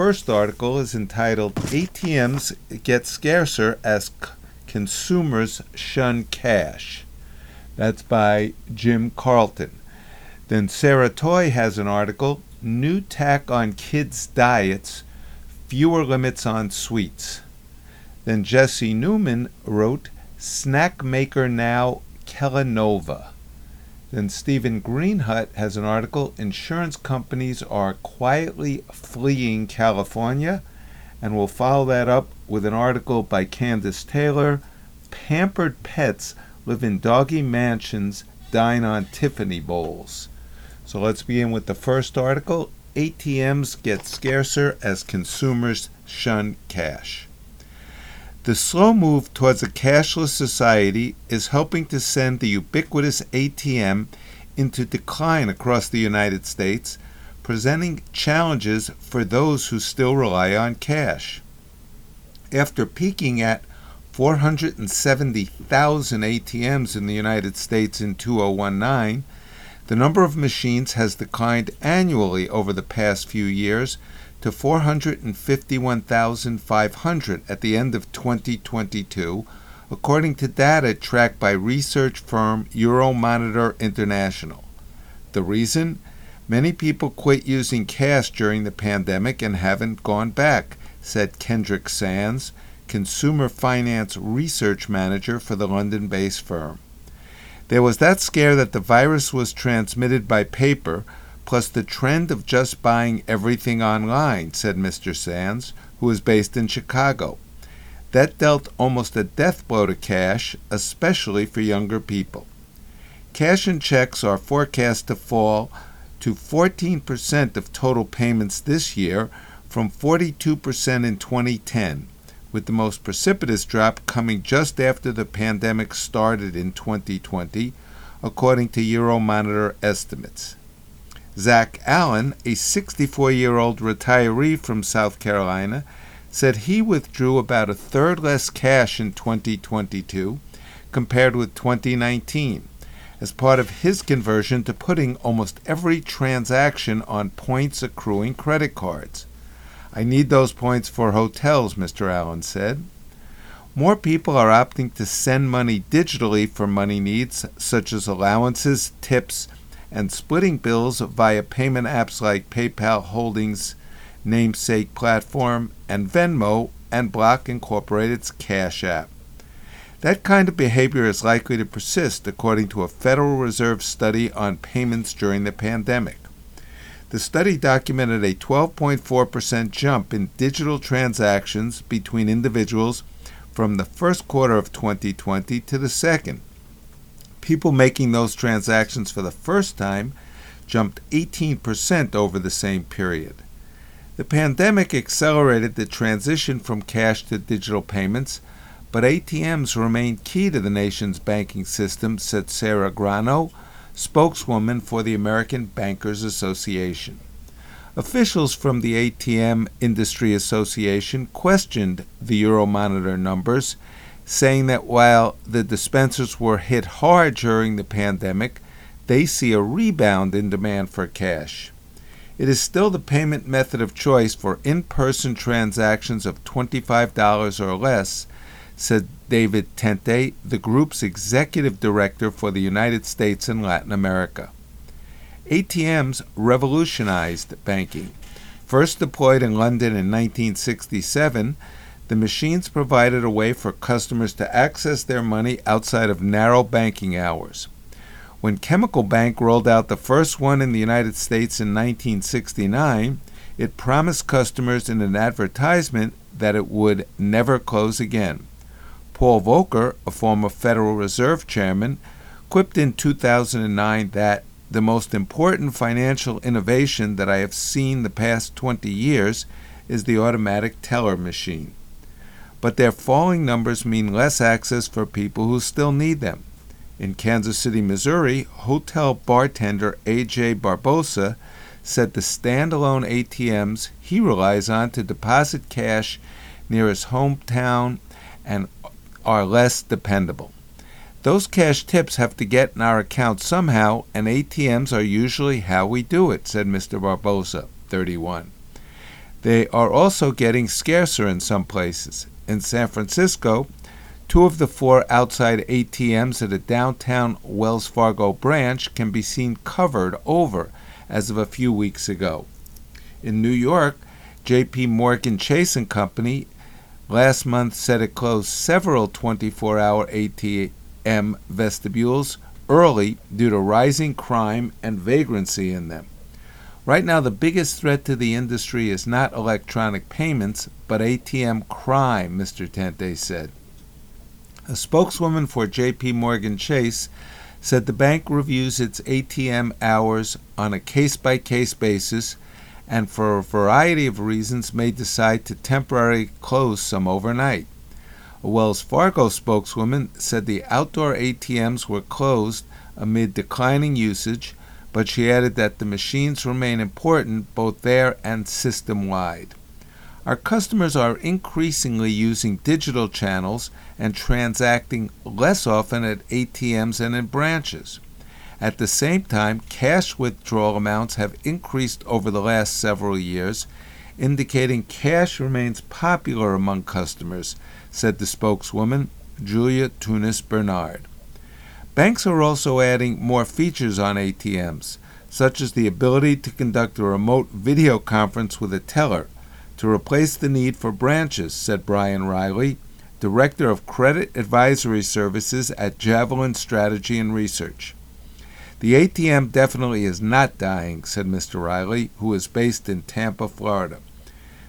first article is entitled ATMs Get Scarcer as C- Consumers Shun Cash. That's by Jim Carlton. Then Sarah Toy has an article New Tack on Kids' Diets, Fewer Limits on Sweets. Then Jesse Newman wrote Snack Maker Now Kellanova. Then Steven Greenhut has an article Insurance Companies Are Quietly Fleeing California. And we'll follow that up with an article by Candace Taylor Pampered Pets Live in Doggy Mansions, Dine on Tiffany Bowls. So let's begin with the first article ATMs get scarcer as consumers shun cash. The slow move towards a cashless society is helping to send the ubiquitous ATM into decline across the United States, presenting challenges for those who still rely on cash. After peaking at 470,000 ATMs in the United States in 2019, the number of machines has declined annually over the past few years to 451,500 at the end of 2022, according to data tracked by research firm Euromonitor International. The reason? Many people quit using cash during the pandemic and haven't gone back, said Kendrick Sands, consumer finance research manager for the London based firm. There was that scare that the virus was transmitted by paper plus the trend of just buying everything online, said Mr. Sands, who is based in Chicago. That dealt almost a death blow to cash, especially for younger people. Cash and checks are forecast to fall to 14% of total payments this year from 42% in 2010, with the most precipitous drop coming just after the pandemic started in 2020, according to Euromonitor estimates. Zach Allen, a 64 year old retiree from South Carolina, said he withdrew about a third less cash in 2022 compared with 2019 as part of his conversion to putting almost every transaction on points accruing credit cards. I need those points for hotels, Mr. Allen said. More people are opting to send money digitally for money needs such as allowances, tips, and splitting bills via payment apps like PayPal Holdings, namesake platform, and Venmo, and Block Incorporated's Cash App. That kind of behavior is likely to persist, according to a Federal Reserve study on payments during the pandemic. The study documented a 12.4% jump in digital transactions between individuals from the first quarter of 2020 to the second people making those transactions for the first time jumped 18% over the same period. The pandemic accelerated the transition from cash to digital payments, but ATMs remain key to the nation's banking system, said Sarah Grano, spokeswoman for the American Bankers Association. Officials from the ATM Industry Association questioned the Euromonitor numbers saying that while the dispensers were hit hard during the pandemic, they see a rebound in demand for cash. It is still the payment method of choice for in person transactions of $25 or less, said David Tente, the group's executive director for the United States and Latin America. ATMs revolutionized banking. First deployed in London in 1967, the machines provided a way for customers to access their money outside of narrow banking hours. When Chemical Bank rolled out the first one in the United States in 1969, it promised customers in an advertisement that it would never close again. Paul Volcker, a former Federal Reserve chairman, quipped in 2009 that the most important financial innovation that I have seen the past 20 years is the automatic teller machine. But their falling numbers mean less access for people who still need them. In Kansas City, Missouri, hotel bartender A.J. Barbosa said the standalone ATMs he relies on to deposit cash near his hometown and are less dependable. Those cash tips have to get in our account somehow, and ATMs are usually how we do it, said Mr. Barbosa, 31. They are also getting scarcer in some places. In San Francisco, two of the four outside ATMs at a downtown Wells Fargo branch can be seen covered over as of a few weeks ago. In New York, JP Morgan Chase and Company last month said it closed several 24-hour ATM vestibules early due to rising crime and vagrancy in them. Right now, the biggest threat to the industry is not electronic payments, but ATM crime, Mr. Tente said. A spokeswoman for JP Morgan Chase said the bank reviews its ATM hours on a case by case basis and for a variety of reasons may decide to temporarily close some overnight. A Wells Fargo spokeswoman said the outdoor ATMs were closed amid declining usage, but she added that the machines remain important both there and system wide. Our customers are increasingly using digital channels and transacting less often at ATMs and in branches. At the same time, cash withdrawal amounts have increased over the last several years, indicating cash remains popular among customers, said the spokeswoman, Julia Tunis Bernard. Banks are also adding more features on ATMs, such as the ability to conduct a remote video conference with a teller to replace the need for branches, said Brian Riley, Director of Credit Advisory Services at Javelin Strategy and Research. The ATM definitely is not dying, said Mr. Riley, who is based in Tampa, Florida.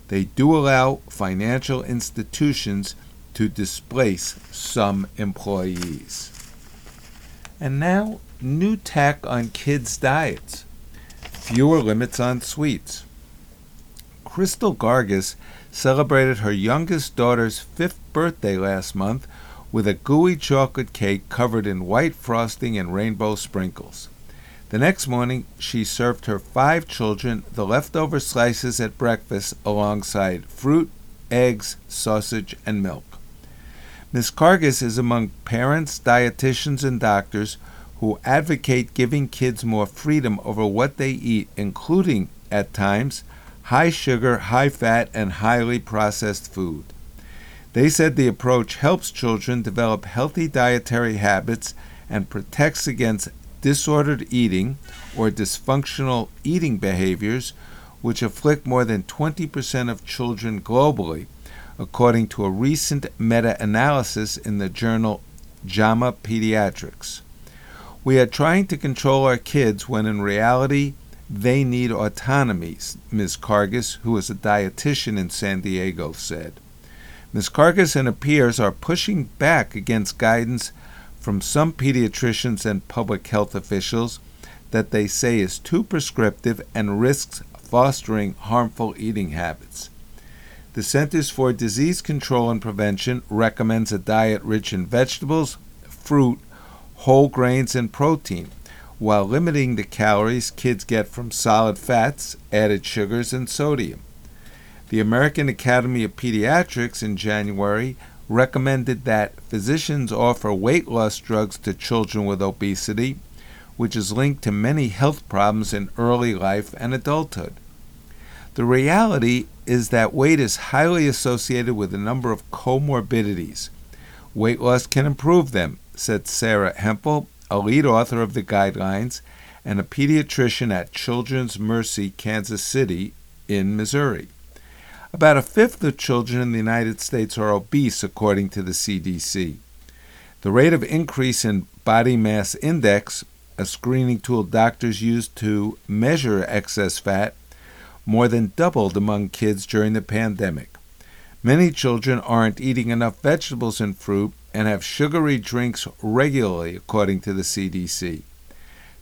They do allow financial institutions to displace some employees. And now, new tack on kids' diets fewer limits on sweets. Crystal Karges celebrated her youngest daughter's fifth birthday last month with a gooey chocolate cake covered in white frosting and rainbow sprinkles. The next morning, she served her five children the leftover slices at breakfast alongside fruit, eggs, sausage, and milk. Ms. Karges is among parents, dietitians, and doctors who advocate giving kids more freedom over what they eat, including, at times, high sugar, high fat, and highly processed food. They said the approach helps children develop healthy dietary habits and protects against disordered eating or dysfunctional eating behaviors, which afflict more than 20% of children globally, according to a recent meta analysis in the journal JAMA Pediatrics. We are trying to control our kids when in reality they need autonomy, Ms. Karges, who is a dietitian in San Diego, said. Ms. Karges and her peers are pushing back against guidance from some pediatricians and public health officials that they say is too prescriptive and risks fostering harmful eating habits. The Centers for Disease Control and Prevention recommends a diet rich in vegetables, fruit, whole grains, and protein while limiting the calories kids get from solid fats, added sugars, and sodium. The American Academy of Pediatrics in January recommended that physicians offer weight loss drugs to children with obesity, which is linked to many health problems in early life and adulthood. The reality is that weight is highly associated with a number of comorbidities. Weight loss can improve them, said Sarah Hampl, a lead author of the guidelines, and a pediatrician at Children's Mercy Kansas City in Missouri. About a fifth of children in the United States are obese, according to the CDC. The rate of increase in body mass index, a screening tool doctors use to measure excess fat, more than doubled among kids during the pandemic. Many children aren't eating enough vegetables and fruit, and have sugary drinks regularly, according to the CDC.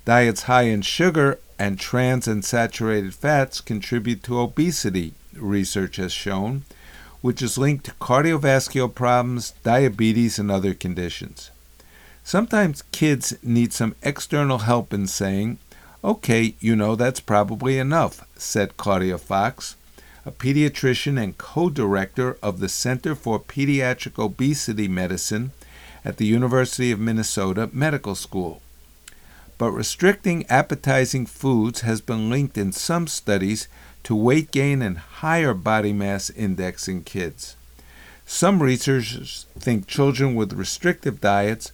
Diets high in sugar and trans and saturated fats contribute to obesity, research has shown, which is linked to cardiovascular problems, diabetes, and other conditions. Sometimes kids need some external help in saying, Okay, you know, that's probably enough, said Claudia Fox, a pediatrician and co director of the Center for Pediatric Obesity Medicine at the University of Minnesota Medical School. But restricting appetizing foods has been linked in some studies to weight gain and higher body mass index in kids. Some researchers think children with restrictive diets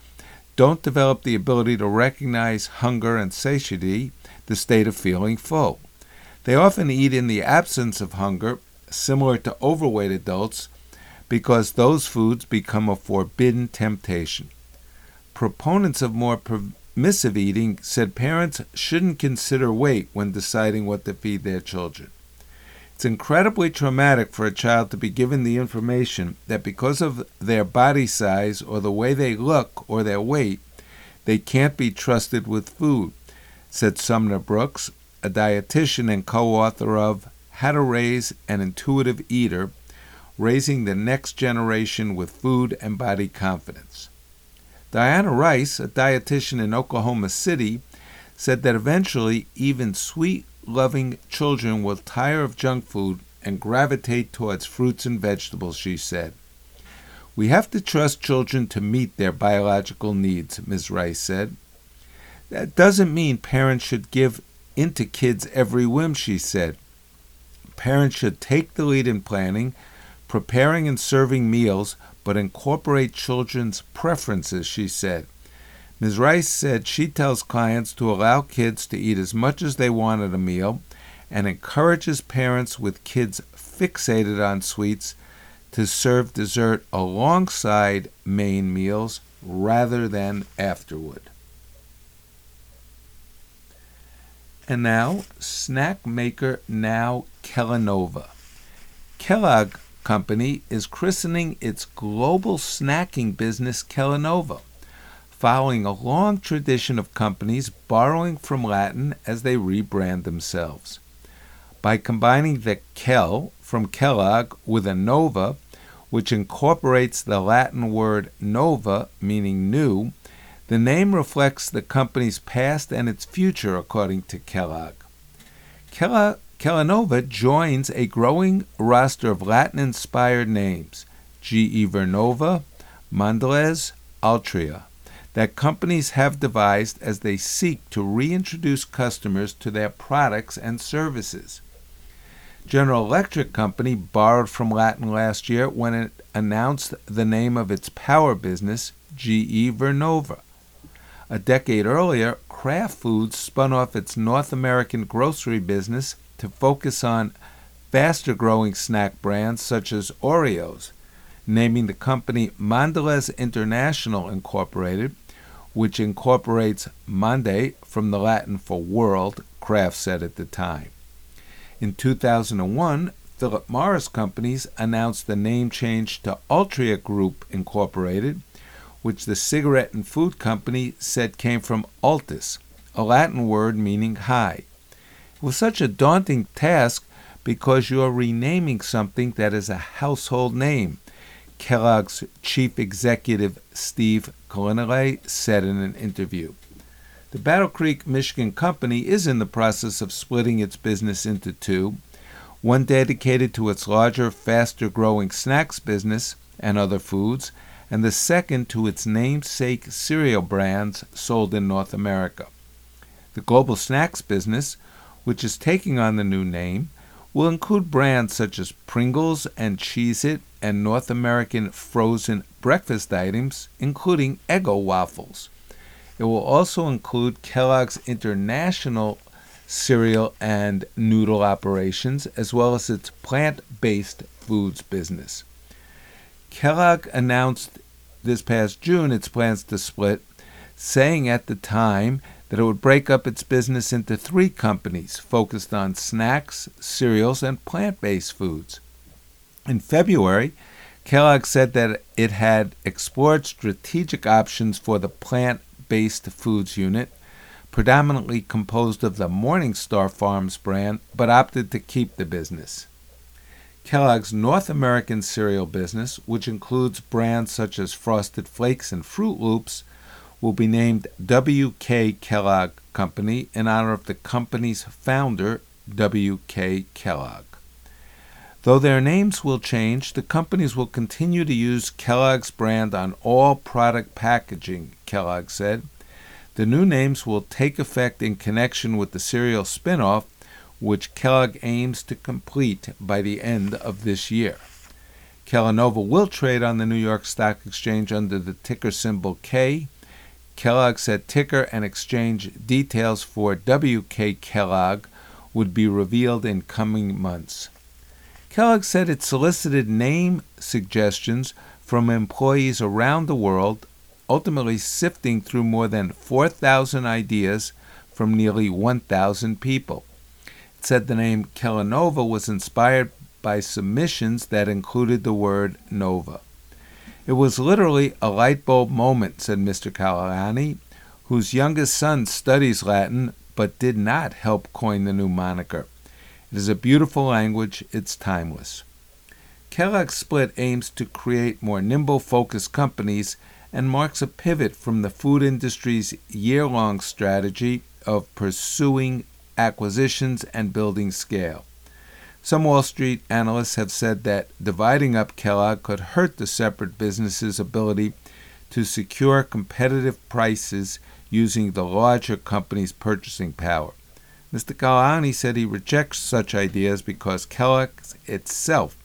don't develop the ability to recognize hunger and satiety, the state of feeling full. They often eat in the absence of hunger, similar to overweight adults, because those foods become a forbidden temptation. Proponents of more permissive eating said parents shouldn't consider weight when deciding what to feed their children. It's incredibly traumatic for a child to be given the information that because of their body size or the way they look or their weight, they can't be trusted with food, said Sumner Brooks, a dietitian and co author of How to Raise an Intuitive Eater Raising the Next Generation with Food and Body Confidence. Diana Rice, a dietitian in Oklahoma City, said that eventually even sweet loving children will tire of junk food and gravitate towards fruits and vegetables, she said. We have to trust children to meet their biological needs, Ms. Rice said. That doesn't mean parents should give into kids' every whim, she said. Parents should take the lead in planning, preparing and serving meals, but incorporate children's preferences, she said. Ms. Rice said she tells clients to allow kids to eat as much as they want at a meal and encourages parents with kids fixated on sweets to serve dessert alongside main meals rather than afterward. And now, snack maker now Kellanova. Kellogg Company is christening its global snacking business Kellanova following a long tradition of companies borrowing from Latin as they rebrand themselves. By combining the Kel from Kellogg with a Nova, which incorporates the Latin word nova, meaning new, the name reflects the company's past and its future, according to Kellogg. Kellogg Kellanova joins a growing roster of Latin inspired names GE Vernova, Mondelez, Altria that companies have devised as they seek to reintroduce customers to their products and services. General Electric Company borrowed from Latin last year when it announced the name of its power business, GE Vernova. A decade earlier, Kraft Foods spun off its North American grocery business to focus on faster growing snack brands such as Oreos, naming the company Mondelez International Incorporated which incorporates Monday from the Latin for world, Kraft said at the time. In 2001, Philip Morris Companies announced the name change to Altria Group Incorporated, which the cigarette and food company said came from altus, a Latin word meaning high. It was such a daunting task because you are renaming something that is a household name, Kellogg's chief executive Steve Cahillane said in an interview. The Battle Creek, Michigan company is in the process of splitting its business into two one dedicated to its larger, faster growing snacks business and other foods, and the second to its namesake cereal brands sold in North America. The global snacks business, which is taking on the new name, will include brands such as Pringles and Cheez It and North American frozen breakfast items, including Eggo waffles. It will also include Kellogg's international cereal and noodle operations, as well as its plant based foods business. Kellogg announced this past June its plans to split, saying at the time that it would break up its business into three companies focused on snacks, cereals, and plant based foods. In February, Kellogg said that it had explored strategic options for the plant based foods unit, predominantly composed of the Morningstar Farms brand, but opted to keep the business. Kellogg's North American cereal business, which includes brands such as Frosted Flakes and Froot Loops, will be named W.K. Kellogg Company in honor of the company's founder, W.K. Kellogg. Though their names will change, the companies will continue to use Kellogg's brand on all product packaging, Kellogg said. The new names will take effect in connection with the cereal spinoff, which Kellogg aims to complete by the end of this year. Kellanova will trade on the New York Stock Exchange under the ticker symbol K. Kellogg said ticker and exchange details for WK Kellogg would be revealed in coming months. Kellogg said it solicited name suggestions from employees around the world, ultimately sifting through more than 4,000 ideas from nearly 1,000 people. It said the name Kellanova was inspired by submissions that included the word Nova. It was literally a light bulb moment, said Mr. Cahillane, whose youngest son studies Latin but did not help coin the new moniker. It is a beautiful language, it's timeless. Kellogg's split aims to create more nimble, focused companies and marks a pivot from the food industry's year long strategy of pursuing acquisitions and building scale. Some Wall Street analysts have said that dividing up Kellogg could hurt the separate businesses' ability to secure competitive prices using the larger company's purchasing power. Mr. Cahillane said he rejects such ideas because Kellogg itself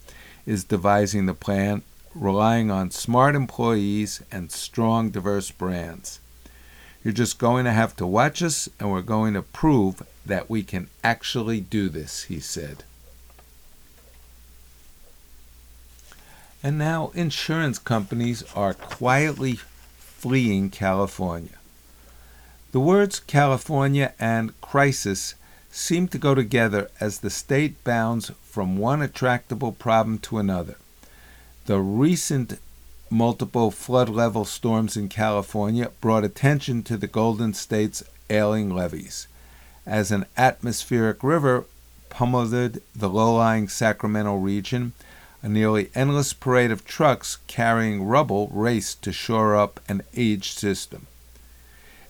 is devising the plan, relying on smart employees and strong, diverse brands. You're just going to have to watch us, and we're going to prove that we can actually do this, he said. And now insurance companies are quietly fleeing California. The words California and crisis seem to go together as the state bounds from one attractable problem to another. The recent multiple flood level storms in California brought attention to the Golden State's ailing levees. As an atmospheric river pummeled the low lying Sacramento region, a nearly endless parade of trucks carrying rubble raced to shore up an aged system.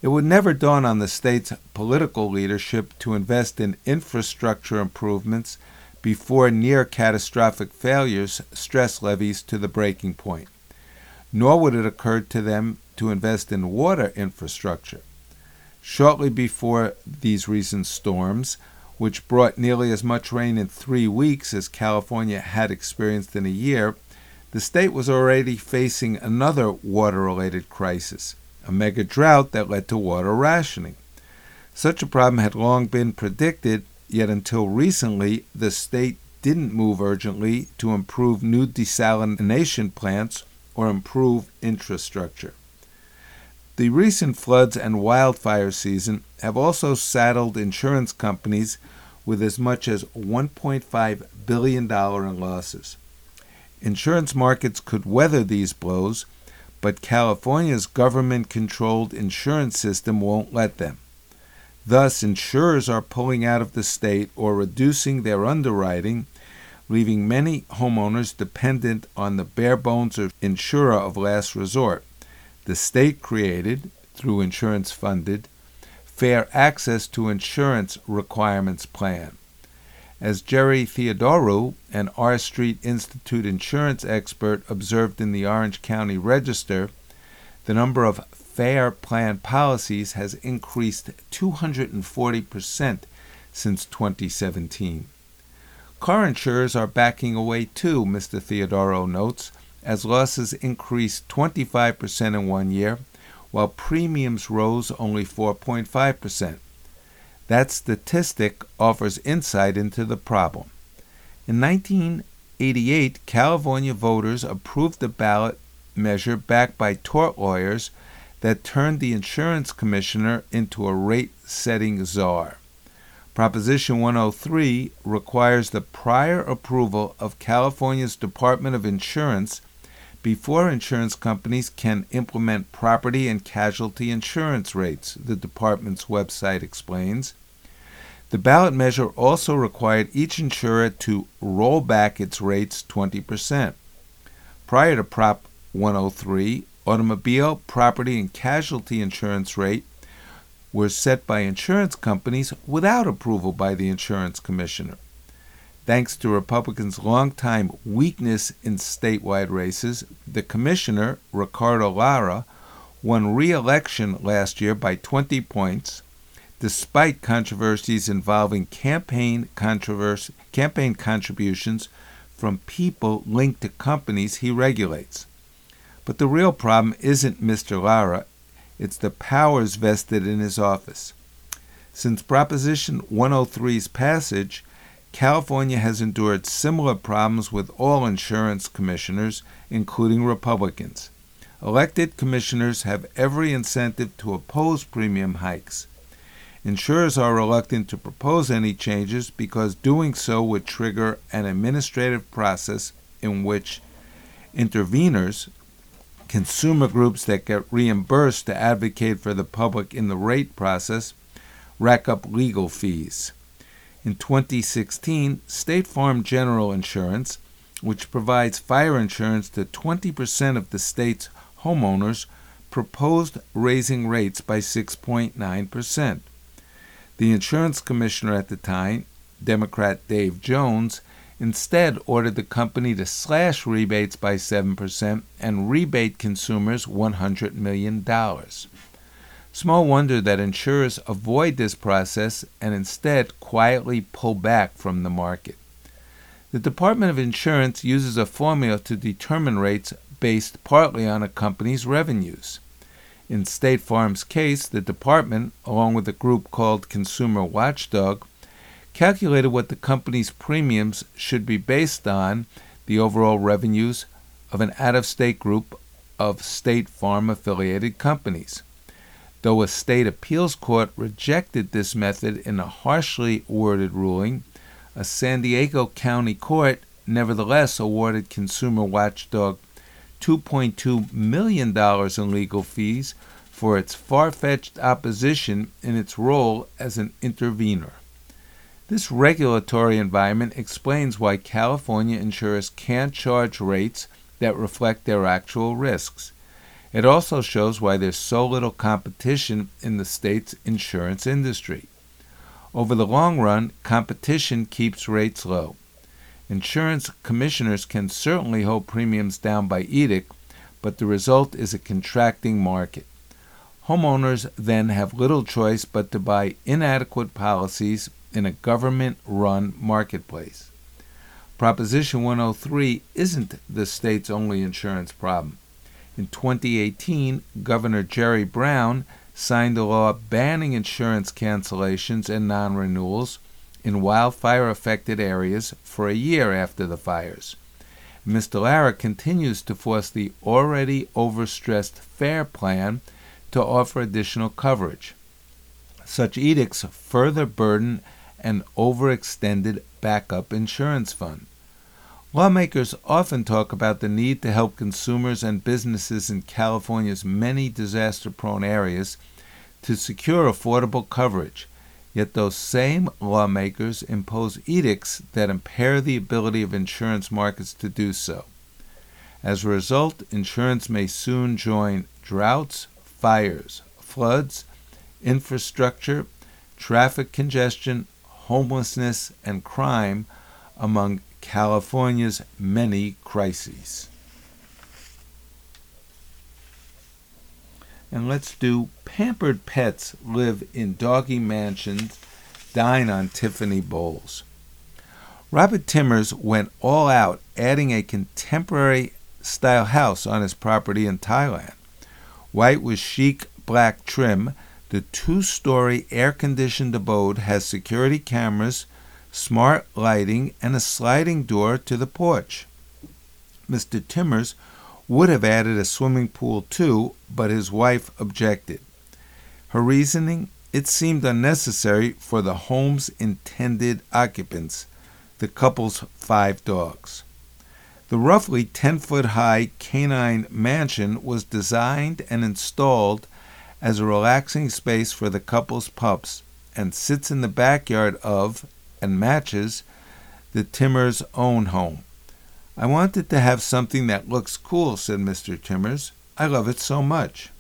It would never dawn on the state's political leadership to invest in infrastructure improvements before near catastrophic failures stress levees to the breaking point. Nor would it occur to them to invest in water infrastructure. Shortly before these recent storms, which brought nearly as much rain in three weeks as California had experienced in a year, the state was already facing another water related crisis a mega drought that led to water rationing. Such a problem had long been predicted, yet until recently, the state didn't move urgently to improve new desalination plants or improve infrastructure. The recent floods and wildfire season have also saddled insurance companies with as much as $1.5 billion in losses. Insurance markets could weather these blows but California's government controlled insurance system won't let them. Thus, insurers are pulling out of the state or reducing their underwriting, leaving many homeowners dependent on the bare bones of insurer of last resort. The state created, through insurance funded, Fair Access to Insurance Requirements Plan. As Jerry Theodorou, an R Street Institute insurance expert, observed in the Orange County Register, the number of fair plan policies has increased 240% since 2017. Car insurers are backing away too, Mr. Theodorou notes, as losses increased 25% in one year, while premiums rose only 4.5%. That statistic offers insight into the problem. In 1988, California voters approved a ballot measure backed by tort lawyers that turned the insurance commissioner into a rate setting czar. Proposition 103 requires the prior approval of California's Department of Insurance before insurance companies can implement property and casualty insurance rates, the department's website explains. The ballot measure also required each insurer to roll back its rates 20%. Prior to Prop 103, automobile, property, and casualty insurance rate were set by insurance companies without approval by the insurance commissioner. Thanks to Republicans' longtime weakness in statewide races, the commissioner, Ricardo Lara, won re election last year by 20 points, despite controversies involving campaign, controversy, campaign contributions from people linked to companies he regulates. But the real problem isn't Mr. Lara, it's the powers vested in his office. Since Proposition 103's passage, California has endured similar problems with all insurance commissioners, including Republicans. Elected commissioners have every incentive to oppose premium hikes. Insurers are reluctant to propose any changes because doing so would trigger an administrative process in which interveners, consumer groups that get reimbursed to advocate for the public in the rate process, rack up legal fees. In 2016, State Farm General Insurance, which provides fire insurance to 20% of the state's homeowners, proposed raising rates by 6.9%. The insurance commissioner at the time, Democrat Dave Jones, instead ordered the company to slash rebates by 7% and rebate consumers $100 million. Small wonder that insurers avoid this process and instead quietly pull back from the market. The Department of Insurance uses a formula to determine rates based partly on a company's revenues. In State Farm's case, the department, along with a group called Consumer Watchdog, calculated what the company's premiums should be based on the overall revenues of an out of state group of State Farm affiliated companies. Though a state appeals court rejected this method in a harshly worded ruling, a San Diego County court nevertheless awarded Consumer Watchdog $2.2 million in legal fees for its far fetched opposition in its role as an intervener. This regulatory environment explains why California insurers can't charge rates that reflect their actual risks. It also shows why there's so little competition in the state's insurance industry. Over the long run, competition keeps rates low. Insurance commissioners can certainly hold premiums down by edict, but the result is a contracting market. Homeowners then have little choice but to buy inadequate policies in a government run marketplace. Proposition 103 isn't the state's only insurance problem. In 2018, Governor Jerry Brown signed a law banning insurance cancellations and non renewals in wildfire affected areas for a year after the fires. Mr. Lara continues to force the already overstressed FAIR plan to offer additional coverage. Such edicts further burden an overextended backup insurance fund. Lawmakers often talk about the need to help consumers and businesses in California's many disaster prone areas to secure affordable coverage. Yet those same lawmakers impose edicts that impair the ability of insurance markets to do so. As a result, insurance may soon join droughts, fires, floods, infrastructure, traffic congestion, homelessness, and crime among California's many crises. And let's do pampered pets live in doggy mansions, dine on Tiffany bowls. Robert Timmers went all out, adding a contemporary style house on his property in Thailand. White with chic black trim, the two story air conditioned abode has security cameras, smart lighting, and a sliding door to the porch. Mr. Timmers would have added a swimming pool too, but his wife objected. Her reasoning? It seemed unnecessary for the home's intended occupants, the couple's five dogs. The roughly 10 foot high canine mansion was designed and installed as a relaxing space for the couple's pups and sits in the backyard of and matches the Timmers' own home. I wanted to have something that looks cool, said Mr. Timmers. I love it so much.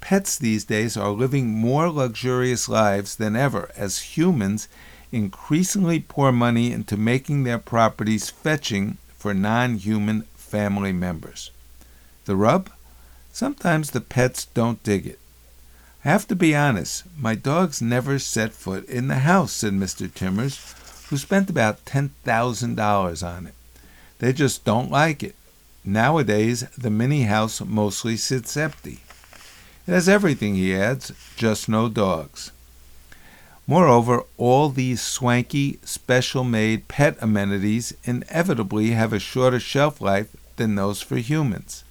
Pets these days are living more luxurious lives than ever as humans increasingly pour money into making their properties fetching for non human family members. The rub? Sometimes the pets don't dig it. I have to be honest, my dogs never set foot in the house, said Mr. Timmers, who spent about $10,000 on it. They just don't like it. Nowadays, the mini house mostly sits empty. It has everything, he adds, just no dogs. Moreover, all these swanky, special made pet amenities inevitably have a shorter shelf life than those for humans.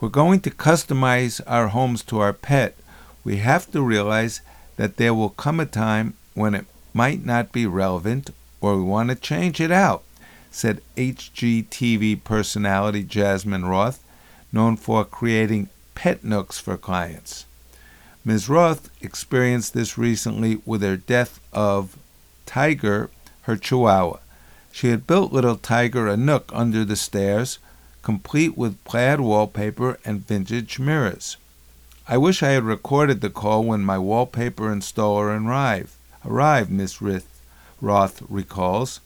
We're going to customize our homes to our pet. We have to realize that there will come a time when it might not be relevant or we want to change it out, said HGTV personality Jasmine Roth, known for creating pet nooks for clients. Ms. Roth experienced this recently with her death of Tiger, her chihuahua. She had built little Tiger a nook under the stairs, complete with plaid wallpaper and vintage mirrors. I wish I had recorded the call when my wallpaper installer arrived, arrived Miss Roth recalls.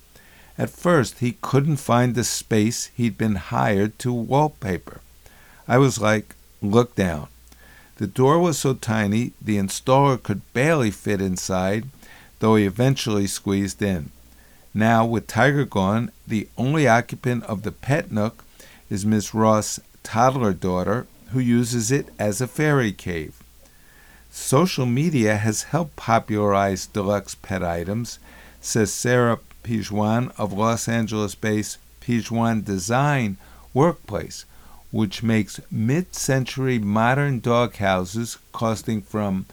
At first, he couldn't find the space he'd been hired to wallpaper. I was like, look down. The door was so tiny the installer could barely fit inside, though he eventually squeezed in. Now, with Tiger gone, the only occupant of the pet nook is Miss Roth's toddler daughter, who uses it as a fairy cave. Social media has helped popularize deluxe pet items, says Sarah Pijuan of Los Angeles based Pijuan Design Workplace, which makes mid century modern dog houses costing from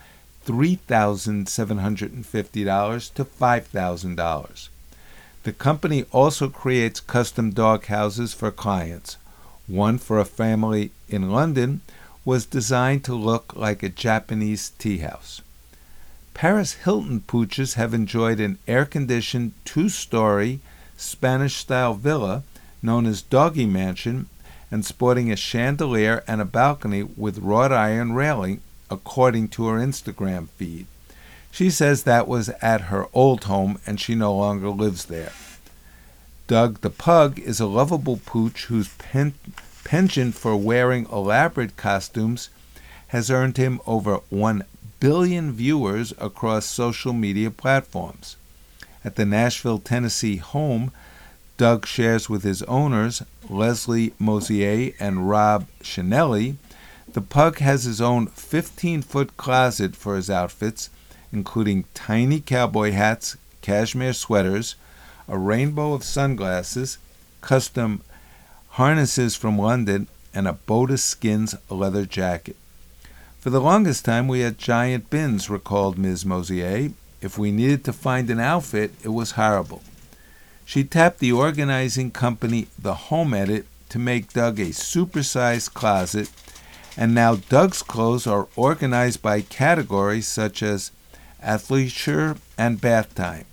$3,750 to $5,000. The company also creates custom dog houses for clients. One for a family in London was designed to look like a Japanese tea house. Paris Hilton pooches have enjoyed an air conditioned two story Spanish style villa known as Doggy Mansion and sporting a chandelier and a balcony with wrought iron railing, according to her Instagram feed. She says that was at her old home and she no longer lives there. Doug the Pug is a lovable pooch whose pen- penchant for wearing elaborate costumes has earned him over 1 billion viewers across social media platforms. At the Nashville, Tennessee home, Doug shares with his owners, Leslie Mosier and Rob Chanelli. The pug has his own 15 foot closet for his outfits, including tiny cowboy hats, cashmere sweaters, a rainbow of sunglasses, custom harnesses from London, and a Boda Skins leather jacket. For the longest time, we had giant bins, recalled Ms. Mosier. If we needed to find an outfit, it was horrible. She tapped the organizing company The Home Edit to make Doug a supersized closet, and now Doug's clothes are organized by categories such as athleisure and bath time.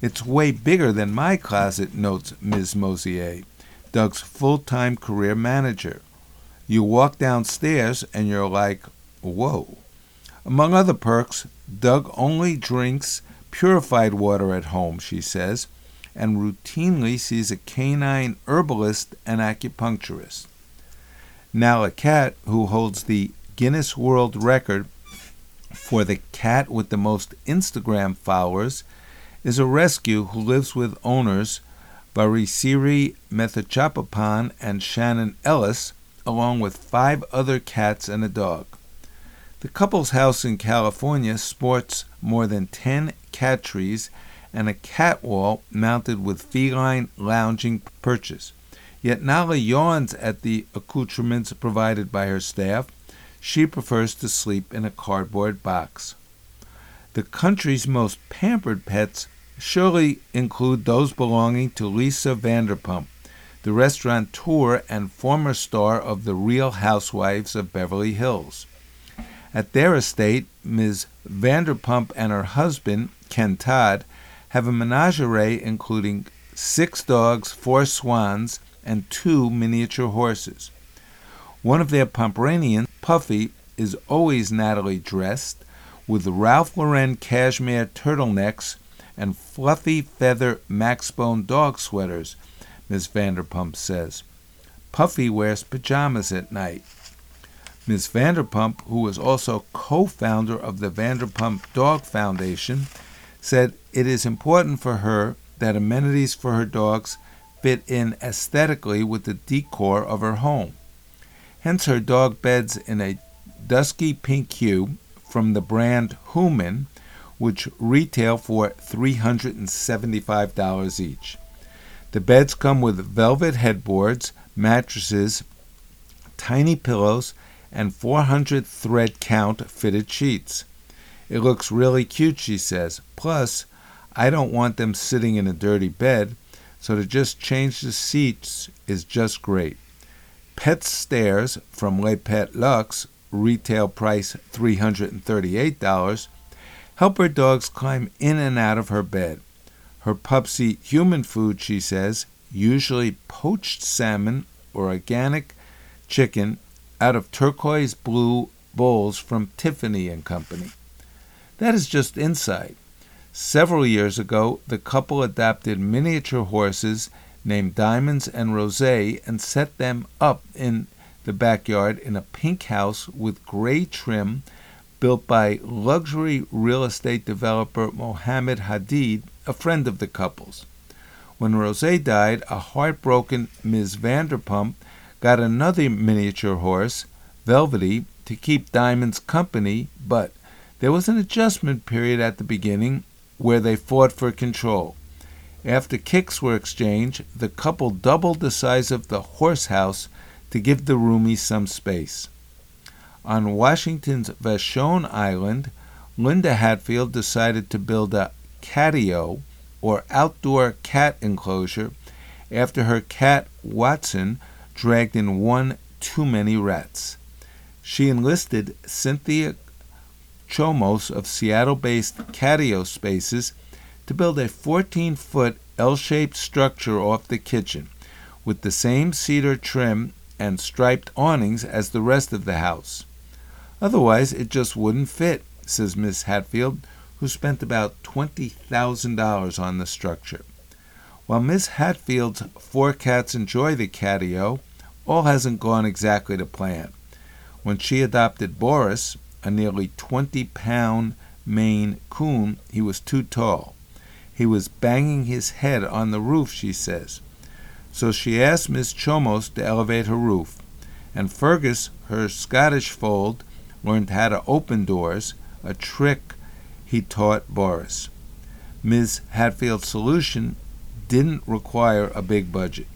It's way bigger than my closet, notes Ms. Mosier, Doug's full time career manager. You walk downstairs and you're like, whoa. Among other perks, Doug only drinks purified water at home, she says, and routinely sees a canine herbalist and acupuncturist. Nala Cat, who holds the Guinness World Record for the cat with the most Instagram followers, is a rescue who lives with owners Barisiri Methachapapan and Shannon Ellis, along with five other cats and a dog. The couple's house in California sports more than 10 cat trees and a cat wall mounted with feline lounging perches. Yet Nala yawns at the accoutrements provided by her staff. She prefers to sleep in a cardboard box. The country's most pampered pets surely include those belonging to Lisa Vanderpump, the restaurateur and former star of The Real Housewives of Beverly Hills. At their estate, Ms. Vanderpump and her husband, Ken Todd, have a menagerie including six dogs, four swans, and two miniature horses. One of their Pomeranians, Puffy, is always Natalie dressed with Ralph Lauren cashmere turtlenecks and fluffy feather Maxbone dog sweaters, Miss Vanderpump says. Puffy wears pajamas at night. Miss Vanderpump, who is also co founder of the Vanderpump Dog Foundation, said it is important for her that amenities for her dogs fit in aesthetically with the decor of her home. Hence, her dog beds in a dusky pink hue from the brand Hooman, which retail for $375 each. The beds come with velvet headboards, mattresses, tiny pillows, and 400 thread count fitted sheets. It looks really cute, she says. Plus, I don't want them sitting in a dirty bed, so to just change the seats is just great. Pet stairs from Le Pet Luxe, retail price $338, help her dogs climb in and out of her bed. Her pups eat human food, she says, usually poached salmon or organic chicken out of turquoise blue bowls from Tiffany and Company. That is just insight. Several years ago, the couple adopted miniature horses named Diamonds and Rose and set them up in the backyard in a pink house with gray trim built by luxury real estate developer Mohammed Hadid, a friend of the couple's. When Rose died, a heartbroken Ms. Vanderpump got another miniature horse, Velvety, to keep Diamond's company, but there was an adjustment period at the beginning where they fought for control. After kicks were exchanged, the couple doubled the size of the horse house to give the roomies some space. On Washington's Vashon Island, Linda Hatfield decided to build a catio, or outdoor cat enclosure, after her cat Watson dragged in one too many rats. She enlisted Cynthia Chomos of Seattle based Catio Spaces to build a 14 foot L shaped structure off the kitchen with the same cedar trim and striped awnings as the rest of the house. Otherwise, it just wouldn't fit, says Miss Hatfield, who spent about $20,000 on the structure. While Miss Hatfield's four cats enjoy the catio, all hasn't gone exactly to plan. When she adopted Boris, a nearly 20 pound Maine coon, he was too tall. He was banging his head on the roof, she says. So she asked Miss Chomos to elevate her roof. And Fergus, her Scottish fold, learned how to open doors, a trick he taught Boris. Ms. Hatfield's solution didn't require a big budget,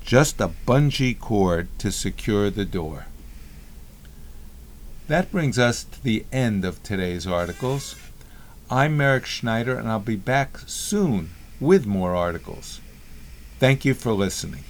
just a bungee cord to secure the door. That brings us to the end of today's articles. I'm Merrick Schneider, and I'll be back soon with more articles. Thank you for listening.